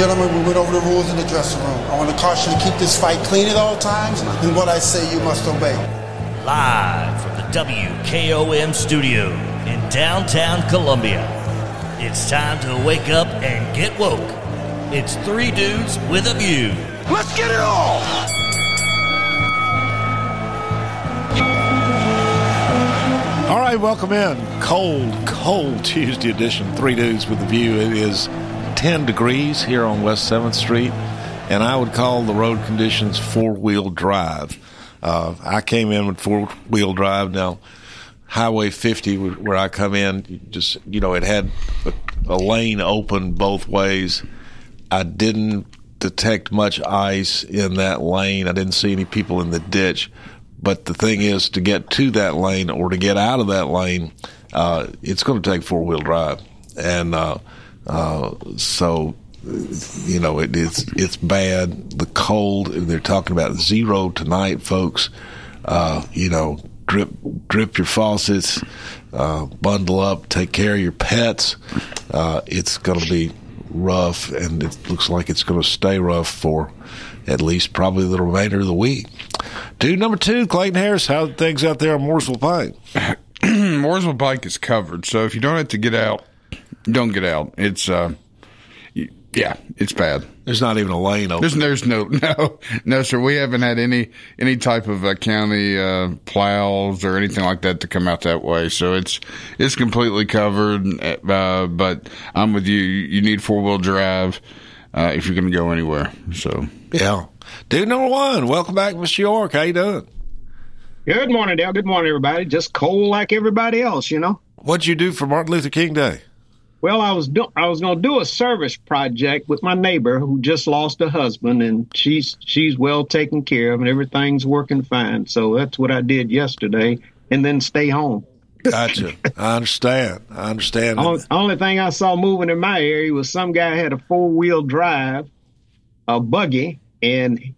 Gentlemen, we went over the rules in the dressing room. I want to caution you to keep this fight clean at all times, and what I say you must obey. Live from the WKOM studio in downtown Columbia, it's time to wake up and get woke. It's three dudes with a view. Let's get it all! All right, welcome in. Cold, cold Tuesday edition. Three dudes with a view. It is 10 degrees here on West 7th Street, and I would call the road conditions four wheel drive. Uh, I came in with four wheel drive. Now, Highway 50, where I come in, just, you know, it had a, a lane open both ways. I didn't detect much ice in that lane. I didn't see any people in the ditch. But the thing is, to get to that lane or to get out of that lane, uh, it's going to take four wheel drive, and uh, uh, so you know it, it's it's bad. The cold. They're talking about zero tonight, folks. Uh, you know, drip drip your faucets, uh, bundle up, take care of your pets. Uh, it's going to be rough, and it looks like it's going to stay rough for at least probably the remainder of the week. Dude number two, Clayton Harris. How things out there on Mooresville Pike? Mooresville Pike is covered, so if you don't have to get out, don't get out. It's uh, yeah, it's bad. There's not even a lane open. There's, there's no no no sir. We haven't had any any type of uh, county uh, plows or anything like that to come out that way. So it's it's completely covered. Uh, but I'm with you. You need four wheel drive uh, if you're going to go anywhere. So yeah, dude number one. Welcome back, Mr. York. How you doing? Good morning, Dale. Good morning, everybody. Just cold like everybody else, you know. What'd you do for Martin Luther King Day? Well, I was do- I was going to do a service project with my neighbor who just lost a husband, and she's she's well taken care of, and everything's working fine. So that's what I did yesterday, and then stay home. Gotcha. I understand. I understand. Only, only thing I saw moving in my area was some guy had a four wheel drive, a buggy, and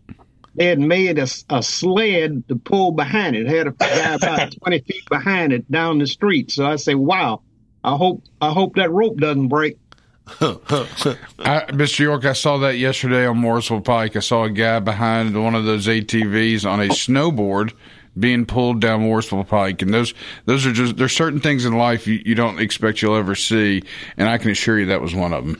they had made a, a sled to pull behind it. it had a guy about twenty feet behind it down the street. So I say, wow I hope I hope that rope doesn't break. I, Mr. York, I saw that yesterday on Mooresville Pike. I saw a guy behind one of those ATVs on a snowboard being pulled down Mooresville Pike, and those those are just there's certain things in life you, you don't expect you'll ever see, and I can assure you that was one of them.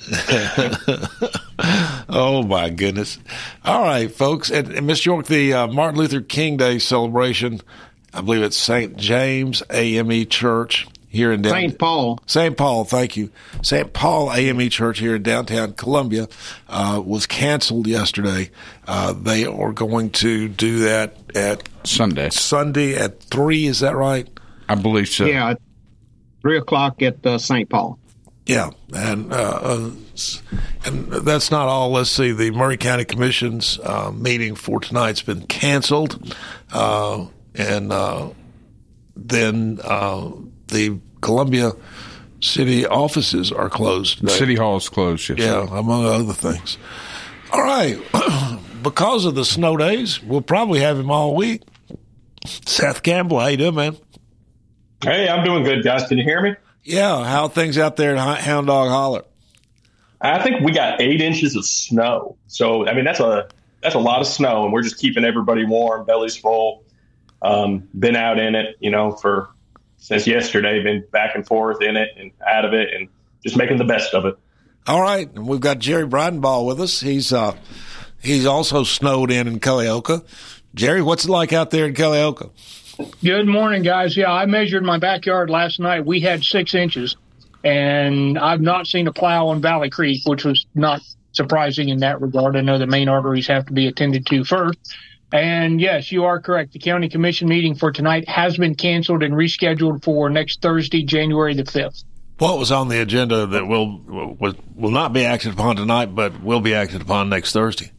oh my goodness! All right, folks, and, and Miss York, the uh, Martin Luther King Day celebration. I believe it's St. James AME Church here in downtown. St. Paul. St. Paul, thank you. St. Paul AME Church here in downtown Columbia uh, was canceled yesterday. Uh, they are going to do that at Sunday. Sunday at three. Is that right? I believe so. Yeah, three o'clock at uh, St. Paul. Yeah, and uh, uh, and that's not all. Let's see. The Maury County Commission's uh, meeting for tonight's been canceled, and then the Columbia city offices are closed. City Hall is closed. Yes, yeah, sir. among other things. All right, because of the snow days, we'll probably have him all week. Seth Campbell, how you doing, man? Hey, I'm doing good, guys. Can you hear me? Yeah. How things out there in Hound Dog Holler? I think we got eight inches of snow. So I mean, that's a that's a lot of snow, and we're just keeping everybody warm, bellies full. Um, been out in it, you know, for since yesterday, been back and forth in it and out of it and just making the best of it. All right. And we've got Jerry Bridenbaugh with us. He's, uh, he's also snowed in in Culleoka. Jerry, what's it like out there in Culleoka? Good morning, guys. Yeah, I measured my backyard last night. We had six inches, and I've not seen a plow on Valley Creek, which was not surprising in that regard. I know the main arteries have to be attended to first. And yes, you are correct. The county commission meeting for tonight has been canceled and rescheduled for next Thursday, January the 5th. What was on the agenda that will will, will not be acted upon tonight, but will be acted upon next Thursday?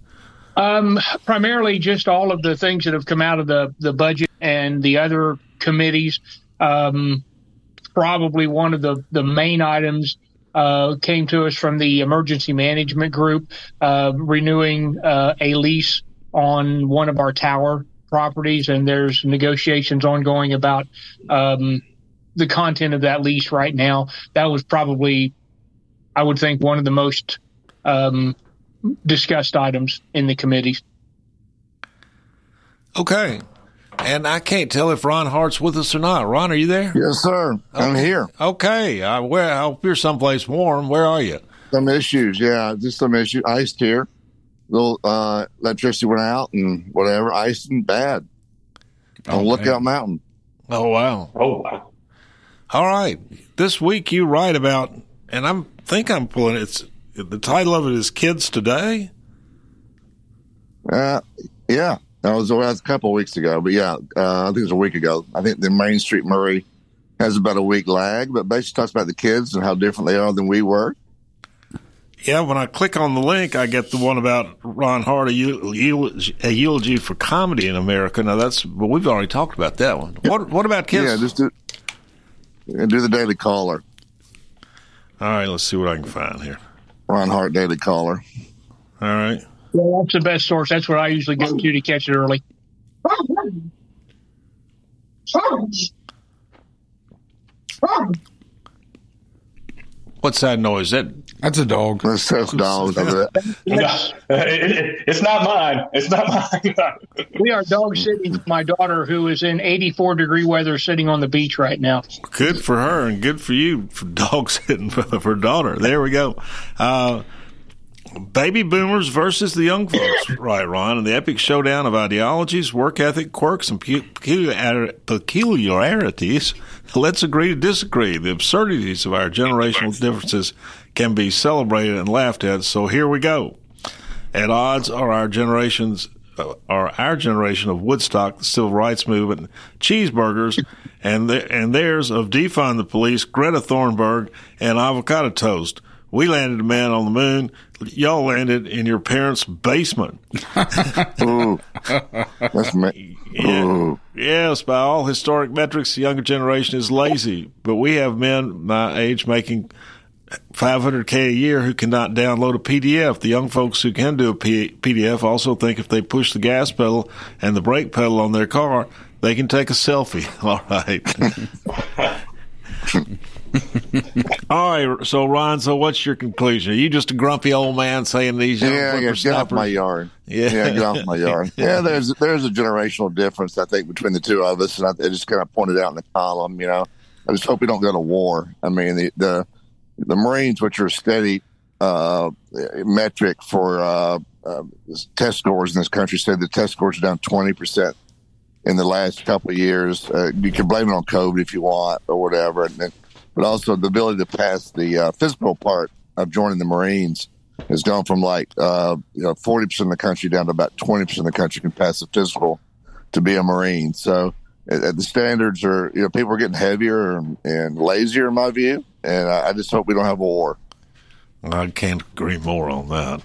Um, primarily just all of the things that have come out of the, the budget and the other committees. Um, probably one of the, the main items uh, came to us from the emergency management group, uh, renewing uh, a lease on one of our tower properties, and there's negotiations ongoing about um, the content of that lease right now. That was probably, I would think, one of the most um, discussed items in the committees. Okay. And I can't tell if Ron Hart's with us or not. Ron, are you there? Yes, sir. I'm here. Okay. I, where, I hope you're someplace warm. Where are you? Some issues, yeah, just some issues. Iced here. Little uh, electricity went out and whatever. Ice and bad on Okay. Lookout Mountain. Oh, wow. Oh wow. All right. This week you write about, and I think I'm pulling it's the title of it is Kids Today. Uh, yeah, that was, that was a couple of weeks ago, but yeah, uh, I think it was a week ago. I think the Main Street Maury has about a week lag, but basically talks about the kids and how different they are than we were. Yeah, when I click on the link, I get the one about Ron Hart, a, eulogy, a eulogy for comedy in America. Now that's, but we've already talked about that one. What What about kids? Yeah, just do, and do the Daily Caller, All right, let's see what I can find here. Ron Hart Daily Caller. All right. Well, that's the best source. That's where I usually go to to catch it early. What's that noise? That That's a dog. That's those dogs. No, it- it- it's not mine. It's not mine. We are dog sitting my daughter, who is in 84 degree weather, sitting on the beach right now. good for her and good for you for dog sitting for her daughter. There we go. Uh, baby boomers versus the young folks, right, Ron? And the epic showdown of ideologies, work ethic, quirks, and peculiar- peculiarities. Let's agree to disagree. The absurdities of our generational differences can be celebrated and laughed at. So here we go. At odds are our generations, uh, are our generation of Woodstock, the civil rights movement, cheeseburgers, and the, and theirs of defund the police, Greta Thunberg, and avocado toast. We landed a man on the moon. Y'all landed in your parents' basement. Ooh, that's me. Yeah. Yes, by all historic metrics, the younger generation is lazy. But we have men my age making 500k a year who cannot download a PDF. The young folks who can do a P- PDF also think if they push the gas pedal and the brake pedal on their car, they can take a selfie. All right. All right. So, Ron, so what's your conclusion? Are you just a grumpy old man saying these young Yeah, yeah, get off my yard. Yeah. Yeah, get off my yard. Yeah, there's there's a generational difference I think between the two of us, and I, I just kind of pointed out in the column. You know, I just hope we don't go to war. I mean, the the, the Marines, which are a steady uh, metric for uh, uh, test scores in this country, said the test scores are down twenty percent in the last couple of years. Uh, you can blame it on COVID if you want or whatever, and then, but also the ability to pass the uh, physical part of joining the Marines has gone from like uh, you know forty percent of the country down to about twenty percent of the country can pass the physical to be a Marine. So uh, the standards are you know people are getting heavier and, and lazier in my view, and I, I just hope we don't have a war. I can't agree more on that.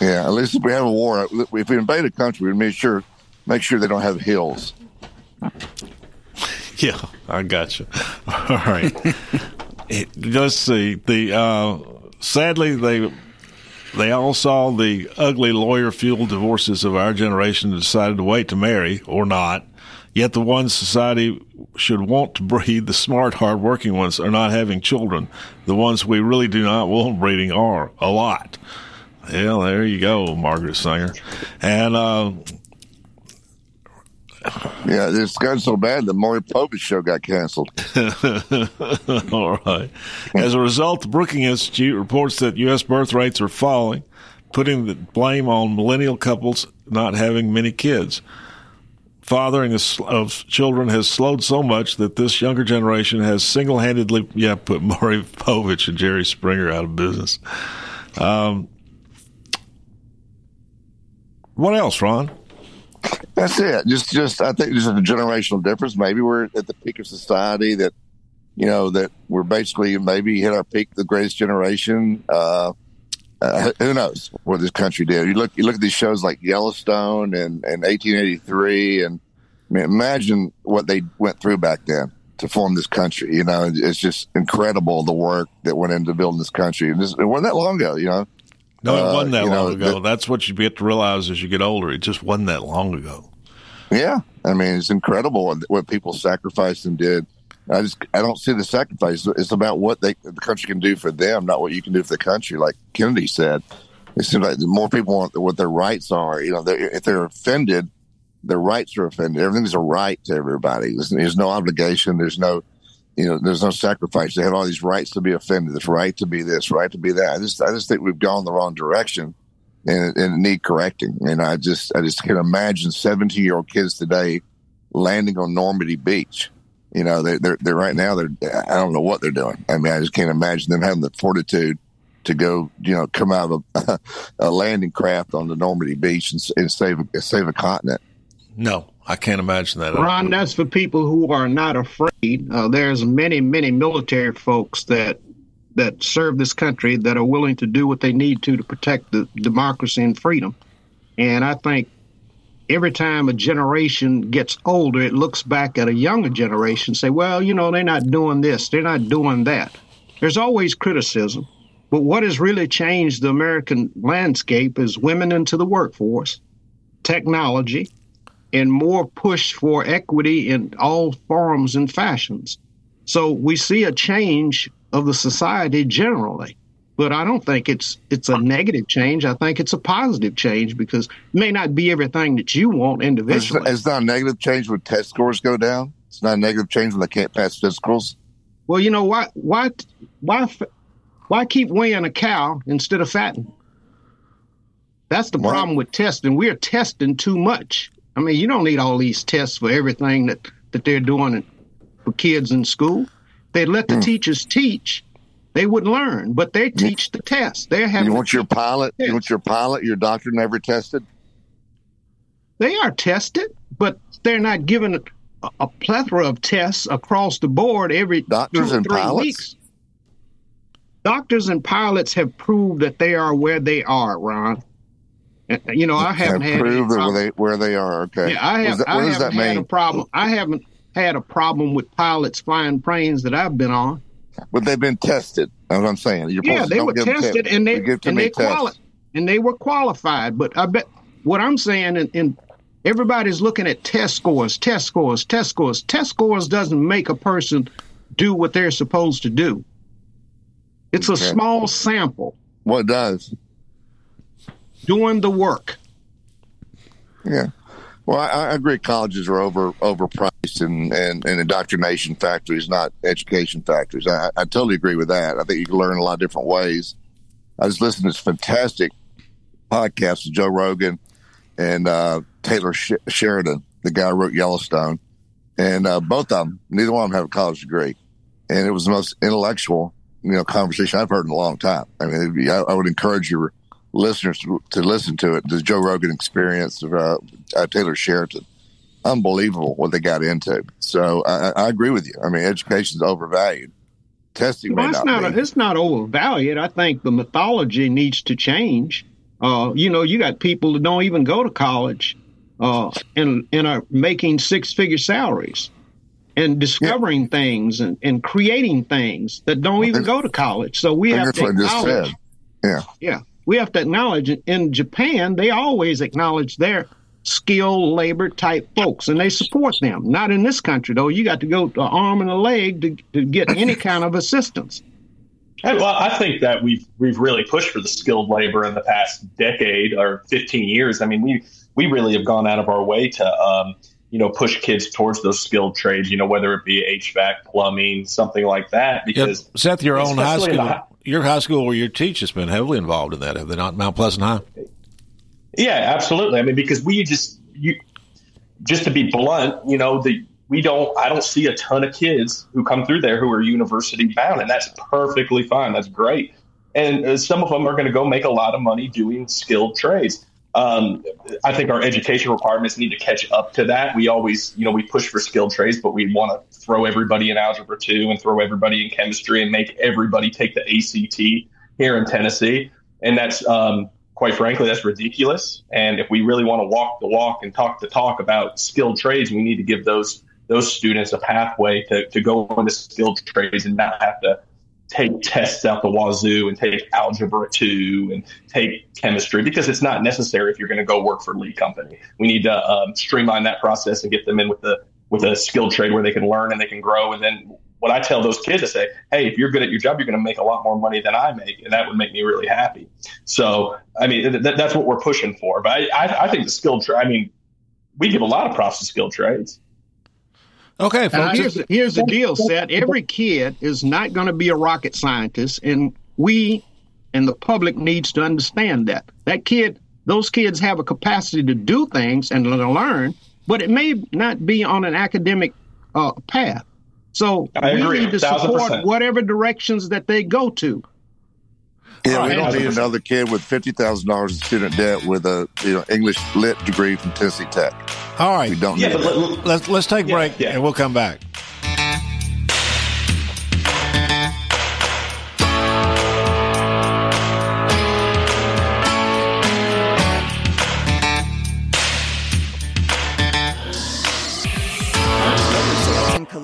Yeah, at least if we have a war, if we invade a country, we make sure make sure they don't have hills. Yeah, I got you. All right. It- Let's see. The uh, sadly they they all saw the ugly lawyer fueled divorces of our generation and decided to wait to marry or not. Yet the ones society should want to breed, the smart, hardworking ones, are not having children. The ones we really do not want breeding are a lot. Well, there you go, Margaret Sanger. And uh, Yeah, it's gotten so bad the Maury Povich show got canceled. All right. As a result, the Brookings Institute reports that U.S. birth rates are falling, putting the blame on millennial couples not having many kids. Fathering of children has slowed so much that this younger generation has single handedly, yeah, put Maury Povich and Jerry Springer out of business. Um, what else, Ron? That's it. Just, just I think there's a generational difference. Maybe we're at the peak of society that, you know, that we're basically maybe hit our peak, the greatest generation. Uh, uh, who knows what this country did? You look, you look at these shows like Yellowstone and, and 1883, and I mean, imagine what they went through back then to form this country. You know, it's just incredible the work that went into building this country. And it wasn't that long ago. You know, No, it Uh, wasn't that know, long ago. the- That's what you get to realize as you get older. It just wasn't that long ago. Yeah, I mean it's incredible what, what people sacrificed and did. I just I don't see the sacrifice. It's about what they the country can do for them, not what you can do for the country. Like Kennedy said, it seems like the more people want what their rights are. You know, they're, if they're offended, their rights are offended. Everything's a right to everybody. There's, there's, no obligation. There's no, you know, there's no sacrifice. They have all these rights to be offended. This right to be this, right to be that. I just, I just think we've gone the wrong direction, and, and need correcting. And I just, I just can imagine 17 year old kids today landing on Normandy Beach. You know, they, they're, they're right now. They're, I don't know what they're doing. I mean, I just can't imagine them having the fortitude to go, you know, come out of a, a landing craft on the Normandy beach and, and save save a continent. No, I can't imagine that. Ron, that's for people who are not afraid. Uh, there's many, many military folks that that serve this country that are willing to do what they need to to protect the democracy and freedom. And I think every time a generation gets older, it looks back at a younger generation, and say, well, you know, they're not doing this, they're not doing that. There's always criticism. But what has really changed the American landscape is women into the workforce, technology, and more push for equity in all forms and fashions. So we see a change of the society generally. But I don't think it's it's a negative change. I think it's a positive change because it may not be everything that you want individually. It's, it's not a negative change when test scores go down. It's not a negative change when they can't pass physicals. Well, you know why why why why keep weighing a cow instead of fattening? That's the what? problem with testing. We're testing too much. I mean, you don't need all these tests for everything that, that they're doing for kids in school. They let the mm. teachers teach, they would learn, but they teach the test. They're having. You want your pilot? You want your pilot? Your doctor never tested? They are tested, but they're not given a, a plethora of tests across the board every doctors two, and three pilots. Weeks. Doctors and pilots have proved that they are where they are, Ron. You know, I haven't have had proved where they where they are. Okay. Yeah, I have. That, I haven't had mean? a problem. I haven't had a problem with pilots flying planes that I've been on. But they've been tested. That's what I'm saying. You're yeah, they were tested and they, they and they quali- and they were qualified. But I bet what I'm saying, and, and everybody's looking at test scores, test scores, test scores. Test scores doesn't make a person do what they're supposed to do. It's a okay. small sample. What does? Doing the work. Yeah. Well, I, I, agree. Colleges are over overpriced and, and, and indoctrination factories, not education factories. I, I totally agree with that. I think you can learn a lot of different ways. I just listened to this fantastic podcast with Joe Rogan and uh, Taylor Sh- Sheridan, the guy who wrote Yellowstone, and uh, both of them, neither one of them have a college degree, and it was the most intellectual you know conversation I've heard in a long time. I mean, I, I would encourage your listeners to, listen to it. The Joe Rogan Experience of uh, uh, Taylor Sheridan, unbelievable what they got into. So I, I agree with you. I mean, education is overvalued. Testing well, it's not, not it's not overvalued. I think the mythology needs to change. Uh, you know, you got people that don't even go to college uh, and and are making six figure salaries and discovering yeah. things and, and creating things that don't even go to college. So we have to acknowledge. Yeah. Yeah. We have to acknowledge in Japan, they always acknowledge their skilled labor type folks and they support them. Not in this country, though. You got to go to arm and a leg to, to get any kind of assistance. Well, I think that we've we've really pushed for the skilled labor in the past decade or 15 years. I mean, we we really have gone out of our way to um, you know, push kids towards those skilled trades, you know, whether it be HVAC, plumbing, something like that. Because. Seth, your own high school, high, your high school where your teach has been heavily involved in that, have they not? Mount Pleasant High. Yeah, absolutely. I mean, because we just you just to be blunt, you know, the we don't I don't see a ton of kids who come through there who are university bound, and that's perfectly fine. That's great. And uh, some of them are going to go make a lot of money doing skilled trades. Um, I think our education requirements need to catch up to that. We always, you know, we push for skilled trades, but we want to throw everybody in algebra two and throw everybody in chemistry and make everybody take the ACT here in Tennessee. And that's, um, quite frankly, that's ridiculous. And if we really want to walk the walk and talk the talk about skilled trades, we need to give those those students a pathway to, to go into skilled trades and not have to take tests out the wazoo and take algebra two and take chemistry because it's not necessary if you're going to go work for Lee Company. We need to um, streamline that process and get them in with the with a skilled trade where they can learn and they can grow. And then what I tell those kids, I say, hey, if you're good at your job, you're going to make a lot more money than I make, and that would make me really happy. So, I mean, th- that's what we're pushing for. But I, I, I think the skilled trade. I mean, we give a lot of props to skilled trades. Okay, folks. here's, the, here's the deal, Seth. Every kid is not going to be a rocket scientist, and we and the public needs to understand that. That kid, those kids have a capacity to do things and to learn, but it may not be on an academic uh, path. So I we agree, need to 1000%. support whatever directions that they go to. Yeah, oh, we don't need another kid with fifty thousand dollars in student debt with a you know English lit degree from Tennessee Tech. All right. We don't Yeah, need but that. let- Let's let's take a Yeah, break yeah. and we'll come back.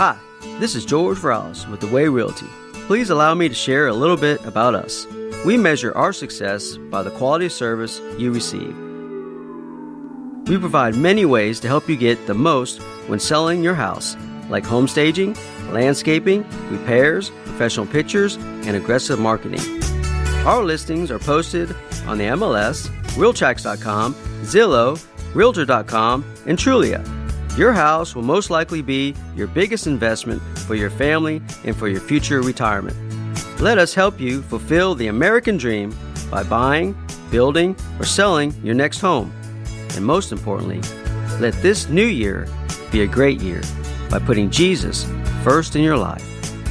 Hi, this is George Rawls with The Way Realty. Please allow me to share a little bit about us. We measure our success by the quality of service you receive. We provide many ways to help you get the most when selling your house, like home staging, landscaping, repairs, professional pictures, and aggressive marketing. Our listings are posted on the MLS, Realtracs.com, Zillow, Realtor.com, and Trulia. Your house will most likely be your biggest investment for your family and for your future retirement. Let us help you fulfill the American dream by buying, building, or selling your next home. And most importantly, let this new year be a great year by putting Jesus first in your life.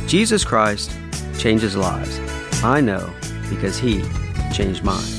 Jesus Christ changes lives. I know because He changed mine.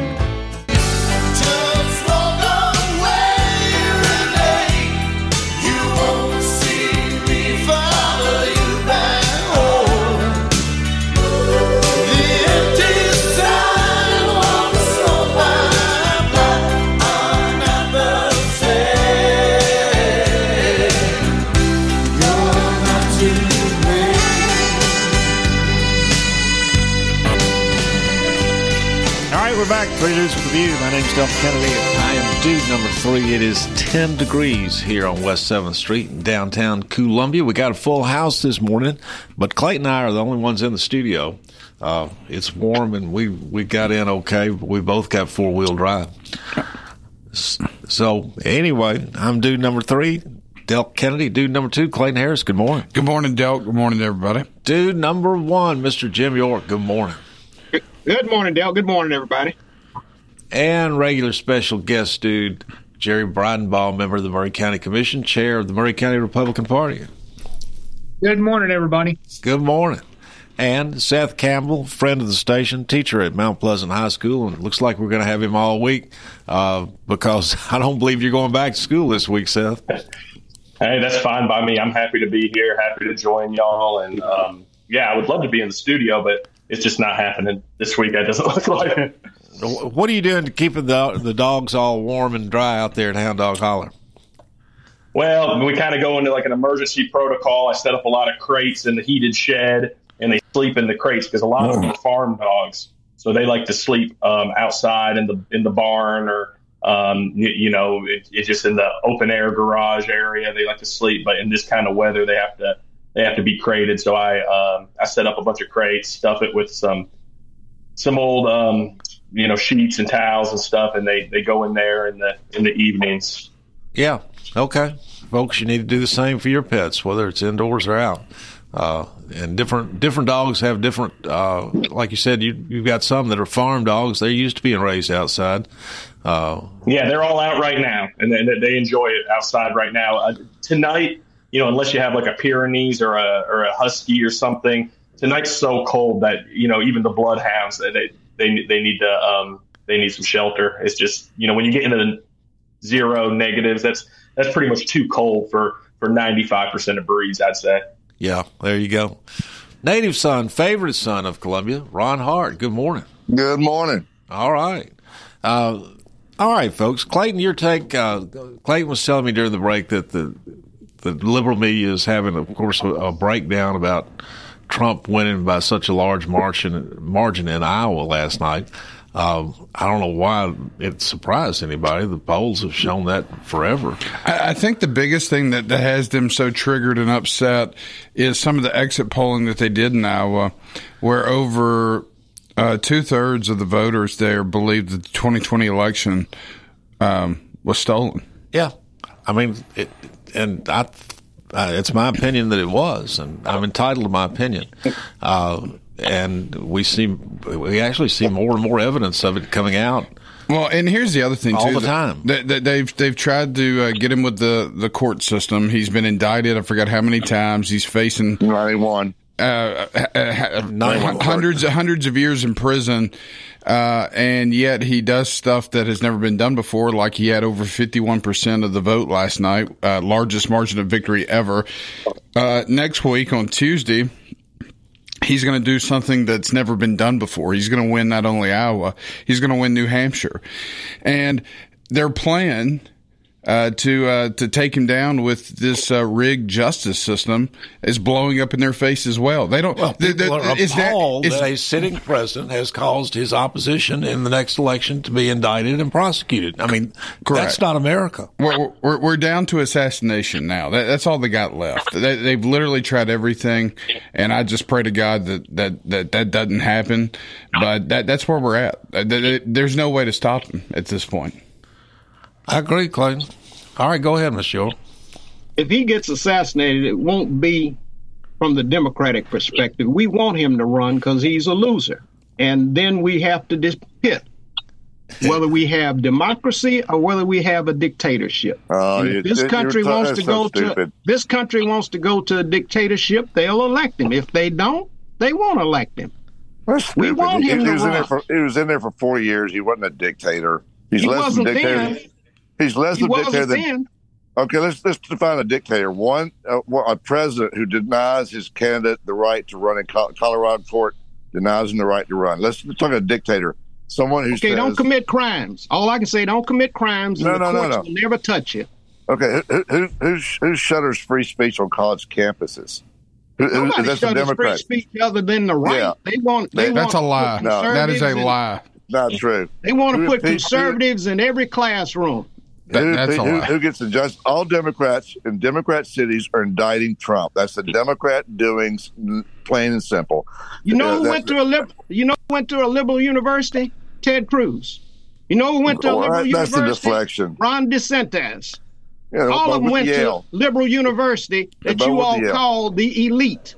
News with the View. My name's Delk Kennedy. I am dude number three. It is 10 degrees here on West 7th Street in downtown Columbia. We got a full house this morning, but Clayton and I are the only ones in the studio. Uh, it's warm and we, we got in okay. We both got four wheel drive. So, anyway, I'm dude number three. Delk Kennedy, dude number two, Clayton Harris. Good morning. Good morning, Delk. Good morning, everybody. Dude number one, Mr. Jim York. Good morning. Good morning, Dale. Good morning, everybody. And regular special guest dude, Jerry Bridenbaugh, member of the Maury County Commission, chair of the Maury County Republican Party. Good morning, everybody. Good morning. And Seth Campbell, friend of the station, teacher at Mount Pleasant High School, and it looks like we're going to have him all week uh, because I don't believe you're going back to school this week, Seth. Hey, that's fine by me. I'm happy to be here, happy to join y'all, and um, yeah, I would love to be in the studio, but it's just not happening this week. That doesn't look like it. What are you doing to keep the the dogs all warm and dry out there at Hound Dog Holler? Well, we kind of go into like an emergency protocol. I set up a lot of crates in the heated shed, and they sleep in the crates because a lot of them are farm dogs, so they like to sleep um, outside in the in the barn or um, you, you, know it, it's just in the open air garage area. They like to sleep, but in this kind of weather, they have to they have to be crated. So I um, I set up a bunch of crates, stuff it with some some old um, you know sheets and towels and stuff, and they they go in there in the in the evenings. Yeah. Okay, folks, you need to do the same for your pets, whether it's indoors or out. Uh, and different different dogs have different. Uh, like you said, you you've got some that are farm dogs. They're used to being raised outside. Uh, yeah, they're all out right now, and they, they enjoy it outside right now. Uh, tonight, you know, unless you have like a Pyrenees or a or a Husky or something, tonight's so cold that you know even the bloodhounds they they they need to um, they need some shelter. It's just you know when you get into the zero negatives, that's that's pretty much too cold for for ninety five percent of breeds. I'd say. Yeah, there you go. Native son, favorite son of Columbia, Ron Hart. Good morning. Good morning. All right. Uh, all right, folks. Clayton, your take. Uh, Clayton was telling me during the break that the the liberal media is having, of course, a, a breakdown about Trump winning by such a large margin margin in Iowa last night. Uh, I don't know why it surprised anybody. The polls have shown that forever. I, I think the biggest thing that, that has them so triggered and upset is some of the exit polling that they did in Iowa, where over uh, two thirds of the voters there believed that the 2020 election um, was stolen. Yeah, I mean, it, and I, uh, it's my opinion that it was, and I'm entitled to my opinion. Uh, and we see, we actually see more and more evidence of it coming out. Well, and here's the other thing all too. the time. They, they, they've they've tried to uh, get him with the the court system. He's been indicted. I forgot how many times. He's facing ninety one. Uh, hundreds hundreds of years in prison, uh, and yet he does stuff that has never been done before. Like he had over fifty one percent of the vote last night, uh, largest margin of victory ever. Uh, next week on Tuesday, he's going to do something that's never been done before. He's going to win not only Iowa, he's going to win New Hampshire, and their plan uh, to uh, to take him down with this uh, rigged justice system is blowing up in their face as well. They don't. Well, th- people th- are is appalled is- that, a sitting president has caused his opposition in the next election to be indicted and prosecuted. I mean, that's not America. We're, we're, we're down to assassination now. That, that's all they got left. They, they've literally tried everything, and I just pray to God that that that, that doesn't happen. But that that's where we're at. Th- th- There's no way to stop them at this point. I agree, Clayton. All right, go ahead, Miss York. if he gets assassinated, it won't be from the Democratic perspective. We want him to run because he's a loser. And then we have to dis- pit whether we have democracy or whether we have a dictatorship. Oh, if this country wants that's to so go to stupid. this country wants to go to a dictatorship, they'll elect him. If they don't, they won't elect him. We want he, him he to was in run. there for he was in there for four years. He wasn't a dictator. He's He less wasn't of dictator. then. Than- He's less He of a dictator wasn't than. then. Okay, let's let's define a dictator. One, uh, a president who denies his candidate the right to run in Colorado court, denies him the right to run. Let's talk about a dictator. Someone who Okay, says, don't commit crimes. All I can say, don't commit crimes, and No, the no, no, courts no. will never touch you. Okay, who who who, who shutters free speech on college campuses? Who, who, Nobody that's a shutters free speech other than the right. Yeah. They want. They That's want a lie. No. That is a conservatives lie. Not true. They want to put who- who- conservatives in every classroom. That- who, that's a who- lie. who gets the judge? All Democrats in Democrat cities are indicting Trump. That's the Democrat doings, plain and simple. You know Uh, who went to a lib- You know who went to a liberal university? Ted Cruz. You know who went to a Well, liberal that- that's the university? deflection. Ron DeSantis. Yeah, all of them went Yale. to liberal university that you all Yale. call the elite.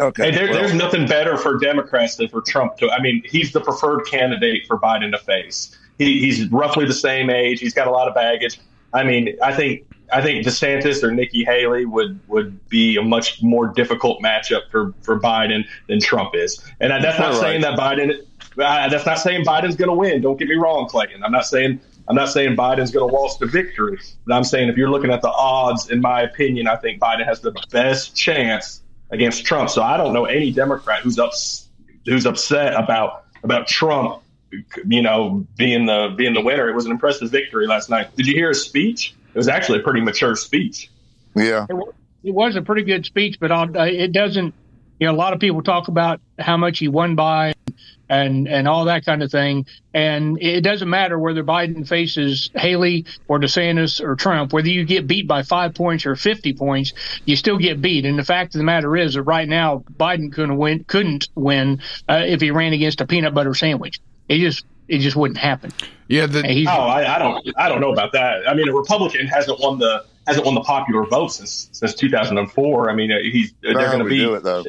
Okay. Hey, there, well- there's nothing better for Democrats than for Trump to. I mean, he's the preferred candidate for Biden to face. He, he's roughly the same age. He's got a lot of baggage. I mean, I think I think DeSantis or Nikki Haley would would be a much more difficult matchup for for Biden than Trump is. And that's not All saying that Biden. Uh, that's not saying Biden's going to win. Don't get me wrong, Clayton. I'm not saying I'm not saying Biden's going to waltz to victory. But I'm saying if you're looking at the odds, in my opinion, I think Biden has the best chance against Trump. So I don't know any Democrat who's ups, who's upset about about Trump, you know, being the being the winner. It was an impressive victory last night. Did you hear his speech? It was actually a pretty mature speech. Yeah. It it was a pretty good speech, but I'll, uh, it doesn't. You know, a lot of people talk about how much he won by, and and all that kind of thing. And it doesn't matter whether Biden faces Haley or DeSantis or Trump, whether you get beat by five points or fifty points, you still get beat. And the fact of the matter is that right now Biden couldn't win, couldn't win uh, if he ran against a peanut butter sandwich. It just it just wouldn't happen. Yeah, the, Oh, I, I don't I don't know about that. I mean, a Republican hasn't won the hasn't won the popular vote since since 2004. I mean, uh, he's they're going to be. do it though.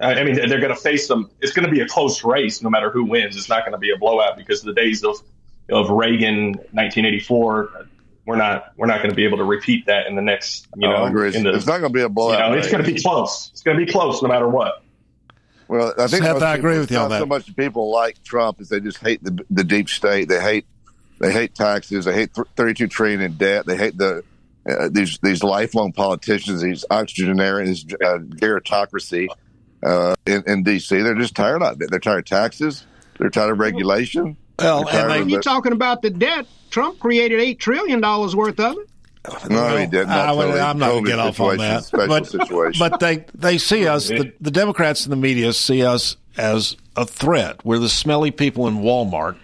I I mean, they're going to face them. It's going to be a close race, no matter who wins. It's not going to be a blowout because the days of of Reagan, 1984, we're not we're not going to be able to repeat that in the next. You Oh, know, I agree. in the, it's not going to be a you blowout. know, it's going to be close. It's going to be close, no matter what. Well, I think Seth, I agree people- with you on not So that. much people like Trump is they just hate the the deep state. They hate they hate taxes. They hate thirty two trillion in debt. They hate the uh, these these lifelong politicians. These octogenarians, uh, gerontocracy uh, in, in D.C. They're just tired of it. They're tired of taxes. They're tired of regulation. Well, They're tired When of you're talking about the debt, Trump created eight trillion dollars worth of it. No, he didn't. I, Not totally. am not going to get off on that. Special But, situation. but they they see us. The, the Democrats and the media see us as a threat. We're the smelly people in Walmart.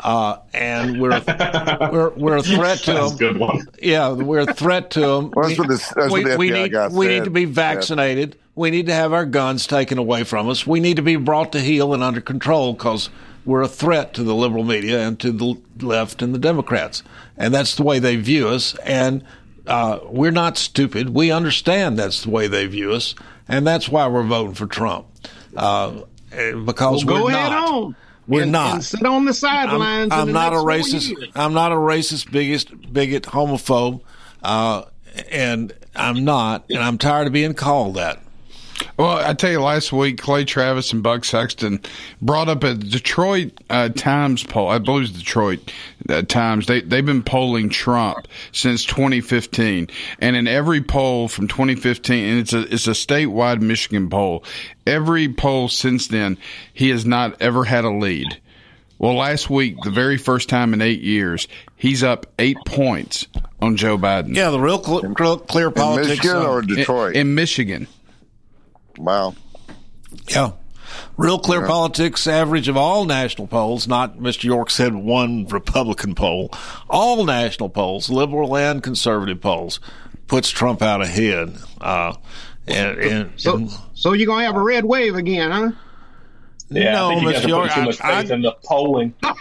Uh, and we're we're we're a threat to That's them. a good one. Yeah, we're a threat to them. Well, that's what this- that's we, what the we need guy we need to be Yeah. vaccinated. We need to have our guns taken away from us. We need to be brought to heel and under control because we're a threat to the liberal media and to the left and the Democrats. And that's the way they view us. And uh, we're not stupid. We understand that's the way they view us, and that's why we're voting for Trump. Uh, because Well, go we're ahead not. on. We're and, not. And sit on the sidelines. I'm, I'm the not a racist. I'm not a racist, biggest, bigot, homophobe, uh, and I'm not. And I'm tired of being called that. Well, I tell you, last week Clay Travis and Buck Sexton brought up a Detroit uh, Times poll. I believe it's Detroit uh, Times. They they've been polling Trump since 2015, and in every poll from 2015, and it's a it's a statewide Michigan poll. Every poll since then, he has not ever had a lead. Well, last week, the very first time in eight years, he's up eight points on Joe Biden. Yeah, the real cl- cl- clear politics. in Michigan or Detroit? In, in Michigan. Wow. Yeah. Real clear politics average of all national polls, not Mr. York said one Republican poll, all national polls, liberal and conservative polls, puts Trump out ahead. Uh, and, and, So, and- so you're gonna have a red wave again, huh? Yeah, No, I think you Mr. guys are York, putting too much I- faith in the polling. I,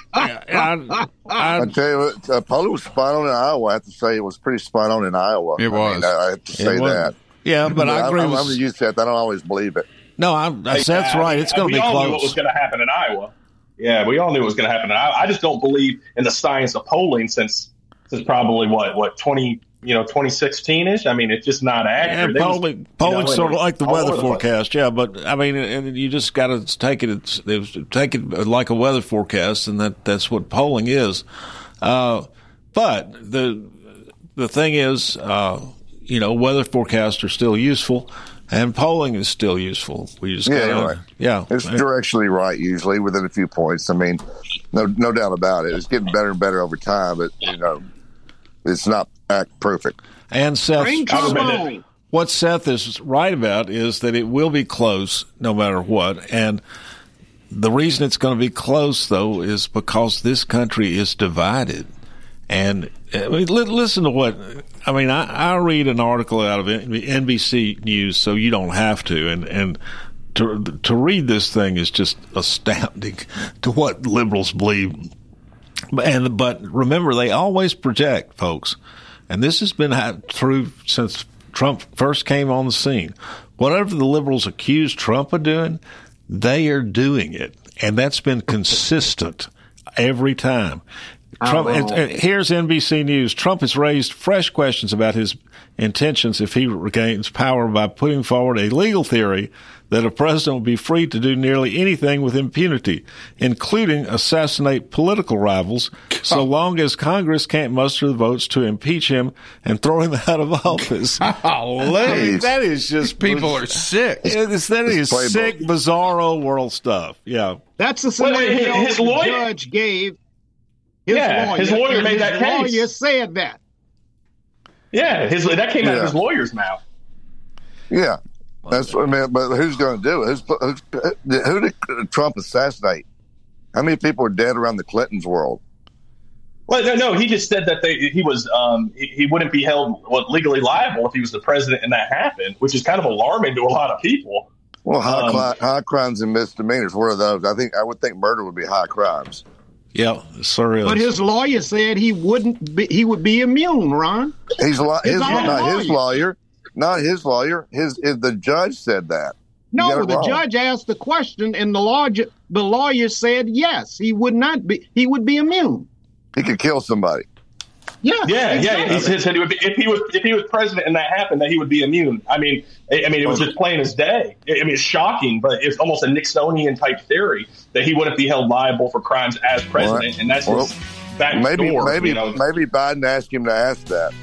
I, I tell you what, uh, polling was spot on in Iowa. I have to say it was pretty spot on in Iowa. It I was. mean, I, I have to say was. that. Yeah, but I agree I'm, with. I'm used to that. I don't always believe it. no, I'm, I, Seth's Yeah, right. It's going to we be all knew what was going to happen in Iowa. Yeah, we all knew what was going to happen in Iowa. I just don't believe in the science of polling since since probably what what twenty you know twenty sixteen ish. I mean, it's just not Yeah, accurate. They was, polling, you know, sort of like the weather over the place. forecast. Yeah, but I mean, and you just got to take it. It's, it's take it like a weather forecast, and that that's what polling is. Uh, but the the thing is, uh, you know, weather forecasts are still useful, and polling is still useful. We just Yeah, gotta, right. yeah, It's directionally right usually within a few points. I mean, no no doubt about it. It's getting better and better over time, but you know, it's not act perfect. and Seth. Bring Trump on. what Seth is right about is that it will be close no matter what. And the reason it's going to be close, though, is because this country is divided. And I mean, listen to what I mean. I, I read an article out of NBC News, so you don't have to. And and to to read this thing is just astounding to what liberals believe. And but remember, they always project, folks, and this has been true since Trump first came on the scene. Whatever the liberals accuse Trump of doing, they are doing it, and that's been consistent every time. Trump. And, and here's NBC News. Trump has raised fresh questions about his intentions if he regains power by putting forward a legal theory that a president will be free to do nearly anything with impunity, including assassinate political rivals, so long as Congress can't muster the votes to impeach him and throw him out of office. Golly. that is just People are sick. It's, that is playbook. sick, bizarro world stuff. Yeah. That's the Wait, wait, scenario his- his lawyer- judge gave. His Yeah, lawyer, his lawyer made his that case. Lawyer said that. Yeah, his that came out of his lawyer's mouth. Yeah, that's what I mean. But who's going to do it? Who's, who's, who did Trump assassinate? How many people are dead around the Clintons' world? Well, no, no, he just said that they, he was um, he, he wouldn't be held what, legally liable if he was the president and that happened, which is kind of alarming to a lot of people. Well, high, Um, cli- high crimes and misdemeanors. What are those? I think I would think murder would be high crimes. Yeah, sir is. But his lawyer said he wouldn't be, he would be immune, Ron. He's li- His his, own not his lawyer. lawyer, not his lawyer. His, his the judge said that. No, the wrong. judge asked the question, and the lawyer the lawyer said yes, he would not be. He would be immune. He could kill somebody. Yeah, Yeah, yeah. He exactly. said he would be, if he was if he was president and that happened, that he would be immune. I mean, I I mean, it was just plain as day. I I mean, it's shocking, but it's almost a Nixonian type theory that he wouldn't be held liable for crimes as president, and that's Well, his back Maybe door. maybe you know? maybe Biden asked him to ask that.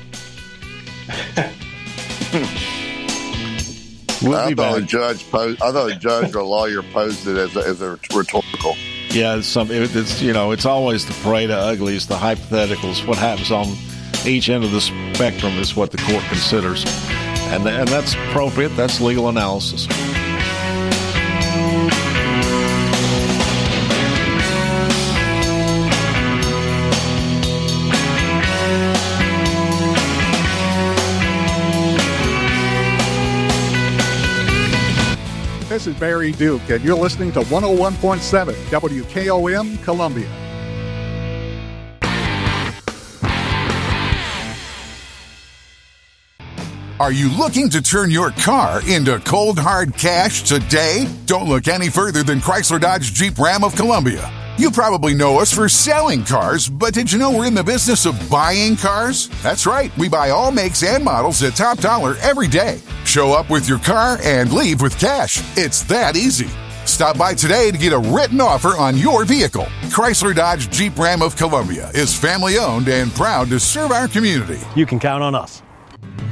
We'll I be thought a judge posed. I thought a judge or a lawyer posed it as a, as a rhetorical. Yeah, it's some. It, it's you know, it's always the parade of uglies, the hypotheticals. What happens on each end of the spectrum is what the court considers. And, and that's appropriate, that's legal analysis. This is Barry Duke, and you're listening to 101.7 WKOM Columbia. Are you looking to turn your car into cold hard cash today? Don't look any further than Chrysler Dodge Jeep Ram of Columbia. You probably know us for selling cars, but did you know we're in the business of buying cars? That's right, we buy all makes and models at top dollar every day. Show up with your car and leave with cash. It's that easy. Stop by today to get a written offer on your vehicle. Chrysler Dodge Jeep Ram of Columbia is family owned and proud to serve our community. You can count on us.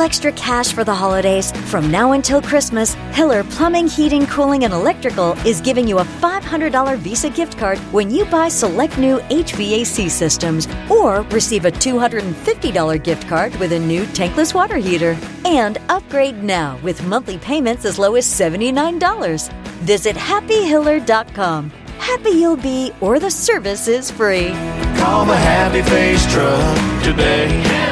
extra cash for the holidays? From now until Christmas, Hiller Plumbing, Heating, Cooling, and Electrical is giving you a $500 Visa gift card when you buy select new HVAC systems or receive a $250 gift card with a new tankless water heater. And upgrade now with monthly payments as low as $79. Visit happyhiller.com. Happy you'll be, or the service is free. Call the Happy Face Truck today.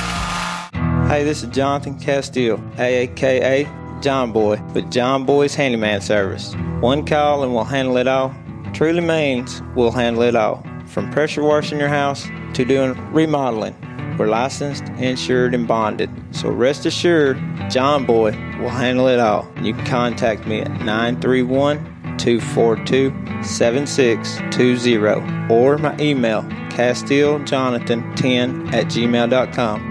Hey, this is Jonathan Castile, aka John Boy, with John Boy's Handyman Service. One call and we'll handle it all. Truly means we'll handle it all. From pressure washing your house to doing remodeling. We're licensed, insured, and bonded. So rest assured, John Boy will handle it all. You can contact me at 931 242 7620 or my email, CastileJonathan10 at gmail.com.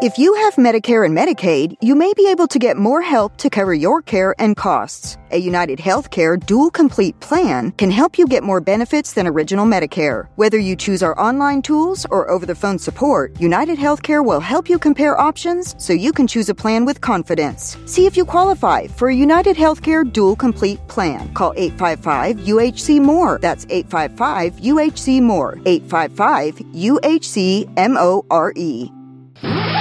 If you have Medicare and Medicaid, you may be able to get more help to cover your care and costs. A United Healthcare Dual Complete Plan can help you get more benefits than original Medicare. Whether you choose our online tools or over the phone support, United Healthcare will help you compare options so you can choose a plan with confidence. See if you qualify for a United Healthcare Dual Complete Plan. Call 855 UHC More. That's 855 UHC More. 855 UHC M O R E.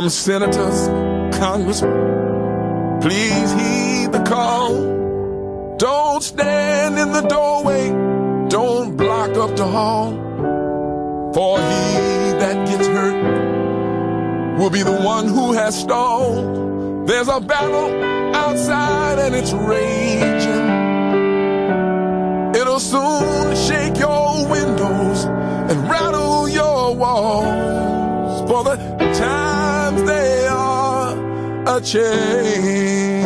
Come, senators, congressmen, please heed the call. Don't stand in the doorway, don't block up the hall. For he that gets hurt will be the one who has stalled. There's a battle outside and it's raging. It'll soon shake your windows and rattle your walls. For the are a changing.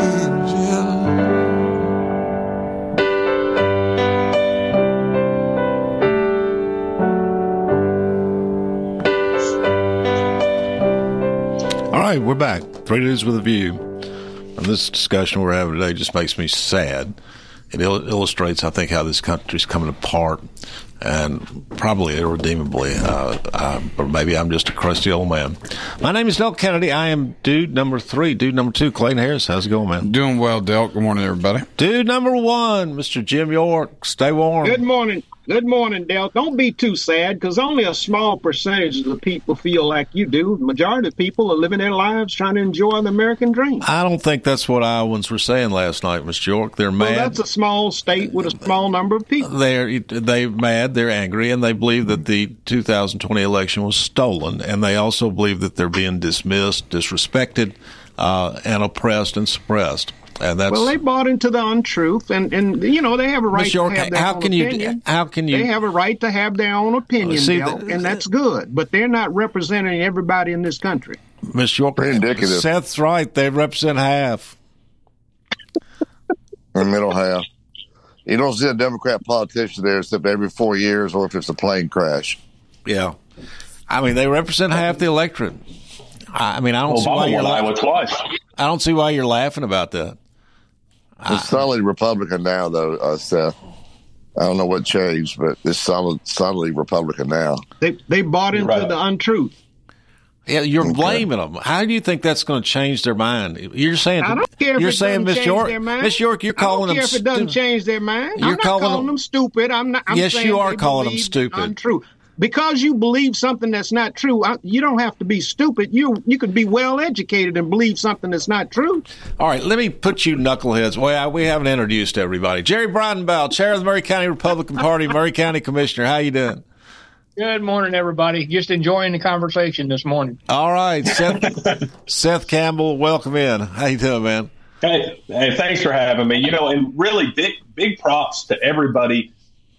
All right, we're back. Three Dudes with a View. And this discussion we're having today just makes me sad. It il- illustrates, I think, how this country's coming apart, and probably irredeemably. Uh, uh, or maybe I'm just a crusty old man. My name is Delk Kennedy. I am dude number three. Dude number two, Clayton Harris. How's it going, man? Doing well, Del. Good morning, everybody. Dude number one, Mr. Jim York. Stay warm. Good morning. Good morning, Dale. Don't be too sad because only a small percentage of the people feel like you do. The majority of people are living their lives trying to enjoy the American dream. I don't think that's what Iowans were saying last night, Mr. York. They're mad. Well, that's a small state with a small number of people. they're they're mad, they're angry, and they believe that the 2020 election was stolen, and they also believe that they're being dismissed, disrespected, uh, and oppressed and suppressed. And that's well, they bought into the untruth, and, and you know they have a right York, to have their how own can you- opinion. how can you- They have a right to have their own opinion, See, Del, the- and that's good. But they're not representing everybody in this country. Miss York. indicative. Seth's right; they represent half. the middle half. You don't see a Democrat politician there except every four years or if it's a plane crash. Yeah, I mean they represent half the electorate. I I mean, I don't see why you're laughing. twice. I don't see why you're laughing about that. It's solidly Republican now, though, uh, Seth. I don't know what changed, but it's solid, solidly Republican now. They they bought into right. the untruth. Yeah, you're blaming them. How do you think that's going to change their mind? You're saying I don't care if you're it saying Miss York. Miss York, you're calling I don't them care if it doesn't stupid. change their mind. You're I'm not calling calling, them- them stupid. I'm not. I'm Yes, you are calling them stupid. Untrue. Because you believe something that's not true, you don't have to be stupid. You you could be well educated and believe something that's not true. All right, let me put you knuckleheads. Well, we haven't introduced everybody. Jerry Bridenbaugh, chair of the Maury County Republican Party, Maury County Commissioner. How you doing? Good morning, everybody. Just enjoying the conversation this morning. All right, Seth, Seth Campbell, welcome in. How you doing, man? Hey, hey, thanks for having me. You know, and really big, big props to everybody.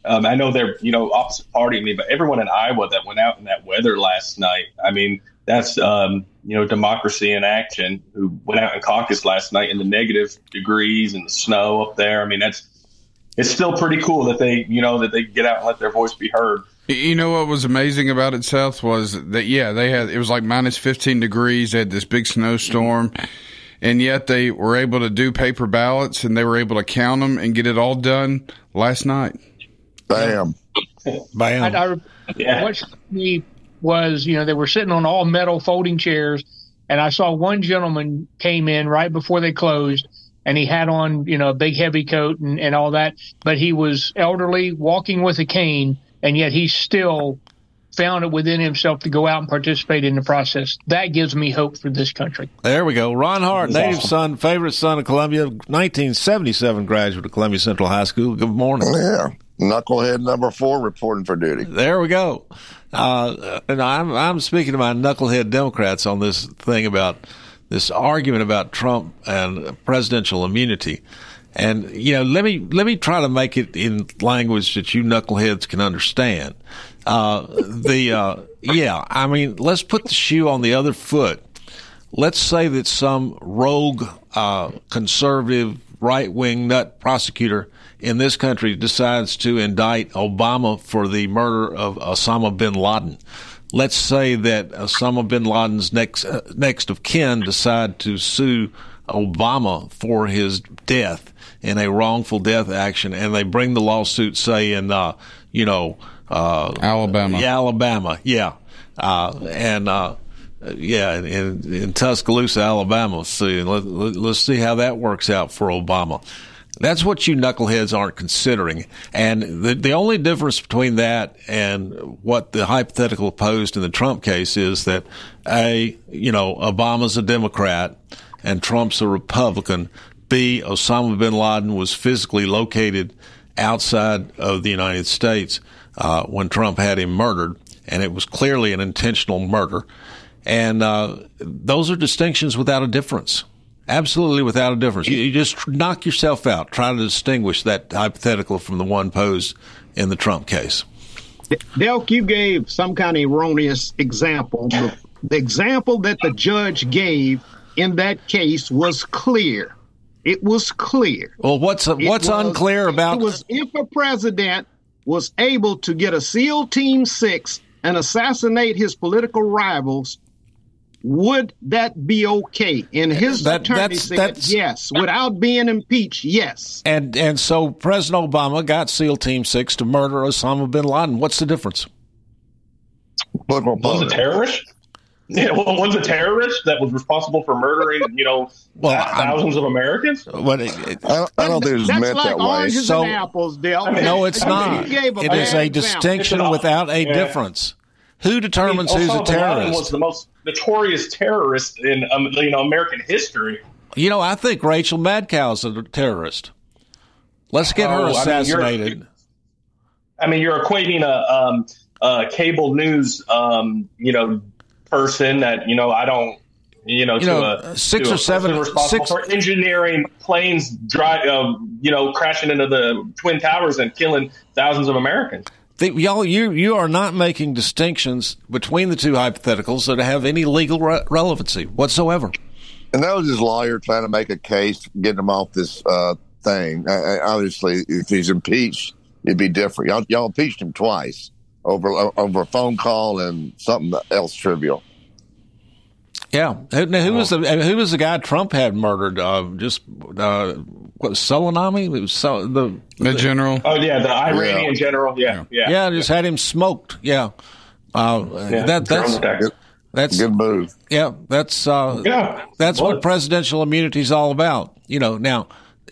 Um, I know they're, you know, opposite party me, but everyone in Iowa that went out in that weather last night. I mean, that's, um, you know, democracy in action who went out and caucus last night in the negative degrees and the snow up there. I mean, that's, it's still pretty cool that they, you know, that they get out and let their voice be heard. You know what was amazing about it, Seth, was that yeah, they had it was like minus fifteen degrees. They had this big snowstorm, and yet they were able to do paper ballots and they were able to count them and get it all done last night. Bam. Bam. I, I, Yeah. What struck me was, you know, they were sitting on all metal folding chairs, and I saw one gentleman came in right before they closed, and he had on, you know, a big heavy coat and, and all that, but he was elderly, walking with a cane, and yet he still found it within himself to go out and participate in the process. That gives me hope for this country. There we go. Ron Hart, That's native awesome. son, favorite son of Columbia, 1977 graduate of Columbia Central High School. Good morning. Yeah. Knucklehead number four reporting for duty. There we go. Uh, and I'm I'm speaking to my knucklehead Democrats on this thing about this argument about Trump and presidential immunity. And you know, let me let me try to make it in language that you knuckleheads can understand. Uh, the uh, yeah, I mean, let's put the shoe on the other foot. Let's say that some rogue uh, conservative right wing nut prosecutor in this country decides to indict Obama for the murder of Osama bin Laden. Let's say that Osama bin Laden's next uh, next of kin decide to sue Obama for his death in a wrongful death action, and they bring the lawsuit, say in uh, you know uh, Alabama. yeah, Alabama, yeah, uh, and. Uh, yeah, in, in, Tuscaloosa, Alabama. See, let, let's see how that works out for Obama. That's what you knuckleheads aren't considering. And the, the only difference between that and what the hypothetical posed in the Trump case is that A, you know, Obama's a Democrat and Trump's a Republican. B, Osama bin Laden was physically located outside of the United States uh, when Trump had him murdered, and it was clearly an intentional murder. And uh, those are distinctions without a difference. Absolutely without a difference. You, you just knock yourself out trying to distinguish that hypothetical from the one posed in the Trump case. Delk, you gave some kind of erroneous example. The, example that the judge gave in that case was clear. It was clear. Well, what's what's was- unclear about it was if a president was able to get a SEAL Team Six and assassinate his political rivals, would that be okay? And his That- attorney that's- said that's- yes, without being impeached. Yes. and and so President Obama got SEAL Team Six to murder Osama bin Laden. What's the difference? Was a terrorist? Yeah, well, was a terrorist that was responsible for murdering, you know, thousands of Americans? What? I don't, I don't think it was That's meant like that way. So- and apples, Dale. No, it's I mean, not. you gave It bad is a example. distinction without a Yeah. difference. Who determines I mean, who's a Osama bin Laden terrorist? Was the most notorious terrorist in um, you know American history. You know, I think Rachel Madcow's a terrorist. Let's get her Oh, I mean, assassinated. I mean, you're equating a, um, a cable news, um, you know, person that you know I don't, you know, You to know, a six to or a seven- responsible six- for engineering planes, drive, uh, you know, crashing into the twin towers and killing thousands of Americans. The, y'all, you you are not making distinctions between the two hypotheticals that have any legal re- relevancy whatsoever. And that was his lawyer trying to make a case, getting him off this uh, thing. Uh, obviously, if he's impeached, it'd be different. Y'all, y'all impeached him twice over over a phone call and something else trivial. Yeah, who, now, who was the who was the guy Trump had murdered? Uh, just uh, what Soleimani? It was so, the The general. Oh yeah, the Iranian general. Yeah, yeah, yeah, just had him smoked. Yeah, uh, Yeah, that that's drone that's Good move. yeah, that's uh, Yeah, that's what presidential immunity is all about. You know, now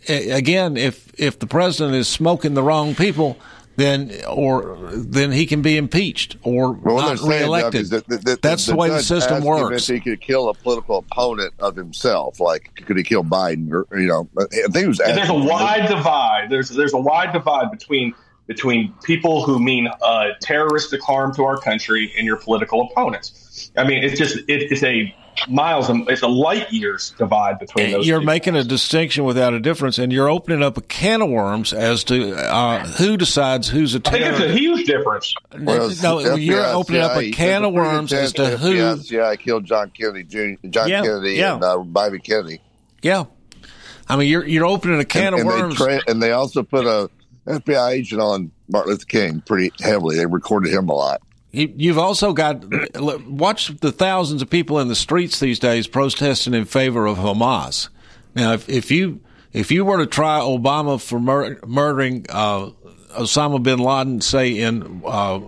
a- again, if if the president is smoking the wrong people, then or then he can be impeached or Well, what not they're saying, Doug, reelected. that, that, that that's the, way the system works. If he could kill a political opponent of himself, like could he kill Biden? Or you know, I think he was. There's a asking- wide divide. There's there's a wide divide between between people who mean uh, terroristic harm to our country and your political opponents. I mean, it's just it, it's a miles and it's a light years divide between those. You're two. making a distinction without a difference, and you're opening up a can of worms as to uh, who decides who's a I think it's a huge difference. Well, no, it's you're FBI, opening up a can of worms pretty as to who. FBI, CIA killed John Kennedy, Jr., John Yeah, Kennedy, yeah. and uh, Bobby Kennedy. Yeah, I mean you're you're opening a can and, of and worms. They tra- and they also put a FBI agent on Martin Luther King pretty heavily. They recorded him a lot. You, you've also got watch the thousands of people in the streets these days protesting in favor of Hamas. Now, if, if you if you were to try Obama for mur- murdering uh, Osama bin Laden, say in uh,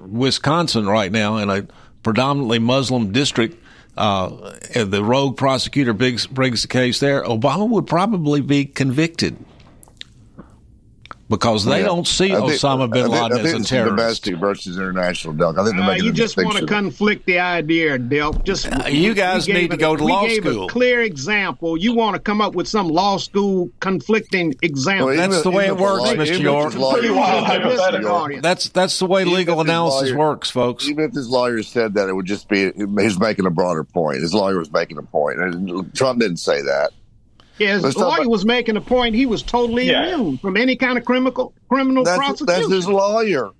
Wisconsin right now, in a predominantly Muslim district, uh, and the rogue prosecutor brings, brings the case there, Obama would probably be convicted because they Yeah. don't see think- Osama bin I think- Laden I think as a it's terrorist. Domestic versus international, Doug. I think they're Uh, making you just want to conflict the idea, Delp. Just Uh, you guys need to a- go to we law gave school. A clear example. You want to come up with some law school conflicting example. Well, That's the way it works, Mr. York. That's that's the way Even legal analysis lawyer- works, folks. Even if his lawyer said that, it would just be he's making a broader point. His lawyer was making a point, and Trump didn't say that. Yeah, his Let's lawyer about- was making a point. He was totally Yeah. immune from any kind of criminal criminal That's, prosecution. that's his lawyer.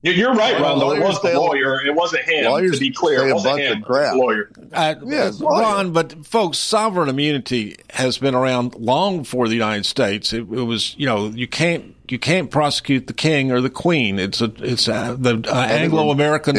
You're, you're right, Ron. It was the lawyer. It wasn't him. lawyers To be clear, it wasn't him. crap. Lawyer. Uh, Yeah, lawyer. Ron, but folks, sovereign immunity has been around long before the United States. It, it was, you know, you can't you can't prosecute the king or the queen. It's a it's a, the uh, Anglo American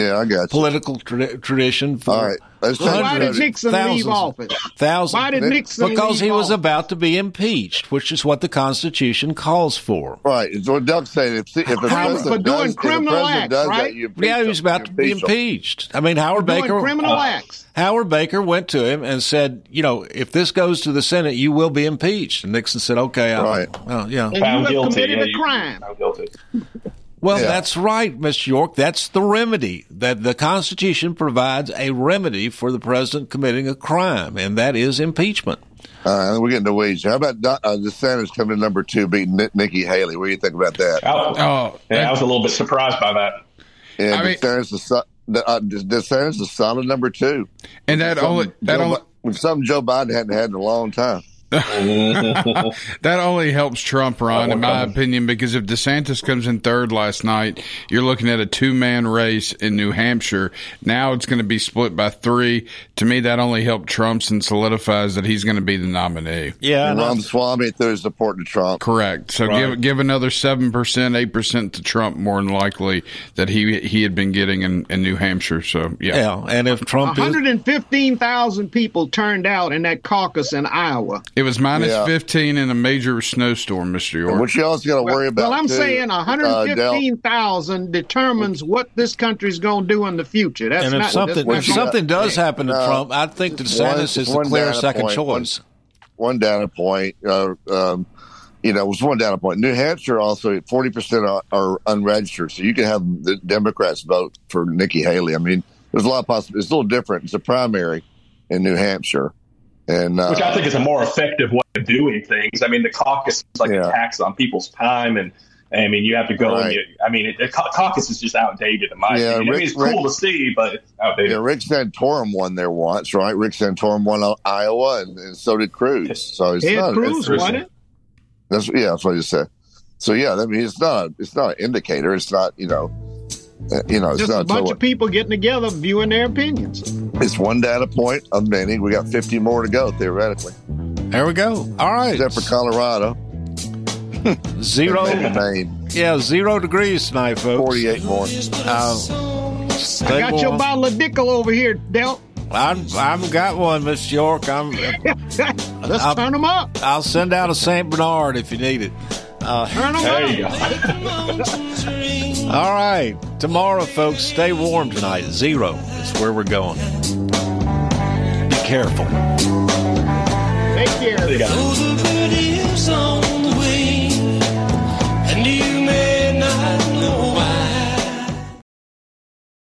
political tra- tradition for All right, let's So why did Nixon thousands, leave office? Thousands. Why did Nixon leave office? Because leave he was about to be impeached, which is what the Constitution calls for. Right. It's what Doug's saying. If, if the How- president for doing does, if criminal president acts, does right? that, you impeach Yeah, he was about to be impeached. I mean, Howard Doing Baker. criminal uh, acts. Howard Baker went to him and said, "You know, if this goes to the Senate, you will be impeached." And Nixon said, "Okay, I'll, Right. oh, yeah." And you have committed a crime. Well, Yeah. that's right, Mr. York. That's the remedy that the Constitution provides a remedy for the president committing a crime, and that is impeachment. Uh, we're getting to weeds. How about Don- uh, DeSantis coming to number two, beating Ni- Nikki Haley? What do you think about that? Oh, yeah, I was a little bit surprised by that. And I mean- DeSantis, is, so- uh, DeSantis is solid number two. And that Something only that only Bi- with something Joe Biden hadn't had in a long time. that only helps Trump, Ron, in my opinion, because if DeSantis comes in third last night, you're looking at a two man race in New Hampshire. Now it's going to be split by three. To me, that only helped Trump's and solidifies that he's going to be the nominee. Yeah, and Ramaswamy threw his support to Trump. Correct. So Right. give give another seven percent, eight percent to Trump, more than likely that he he had been getting in, in New Hampshire. So yeah, Yeah, and if Trump is 115,000 people turned out in that caucus in Iowa. It was minus Yeah. fifteen in a major snowstorm, Mister York. What you also got to worry about? well, I'm too, saying uh, 115,000 determines what this country's going to do in the future. That's and if not, something that's if not- something does happen to No. Trump, I think that One- is the one clear second point, choice. One, one data point. Uh, um, you know, it was one data point. New Hampshire also forty percent are, are unregistered, so you can have the Democrats vote for Nikki Haley. I mean, there's a lot of possibilities. It's a little different. It's a primary in New Hampshire, and uh, which I think is a more effective way of doing things. I mean, the caucus is like Yeah. a tax on people's time, and I mean, you have to go. And you, I mean, it, the caucus is just outdated in my Yeah, opinion. I mean, Rick- it's cool Rick- to see, but it's outdated. Yeah, Rick Santorum won there once, right? Rick Santorum won Iowa, and, and so did Cruz. So it's Ted not, Cruz it's- won it. That's yeah, that's what you said. So yeah, I mean, it's not it's not an indicator. It's not you know, you know, it's Just not a bunch so- of people getting together, viewing their opinions. It's one data point of many. We got 50 more to go theoretically. There we go. All right, except for Colorado. Zero. And Maine. Yeah, zero degrees tonight, folks. 48 more. Uh, I stay got your bottle of Dickel over here, Del. I'm, I've got one, Miss York. I'm. Let's I'll- turn them up. I'll send out a Saint Bernard if you need it. Uh, Turn them There you up. all right, tomorrow, folks. Stay warm tonight. Zero is where we're going. Be careful. Take care. There you go.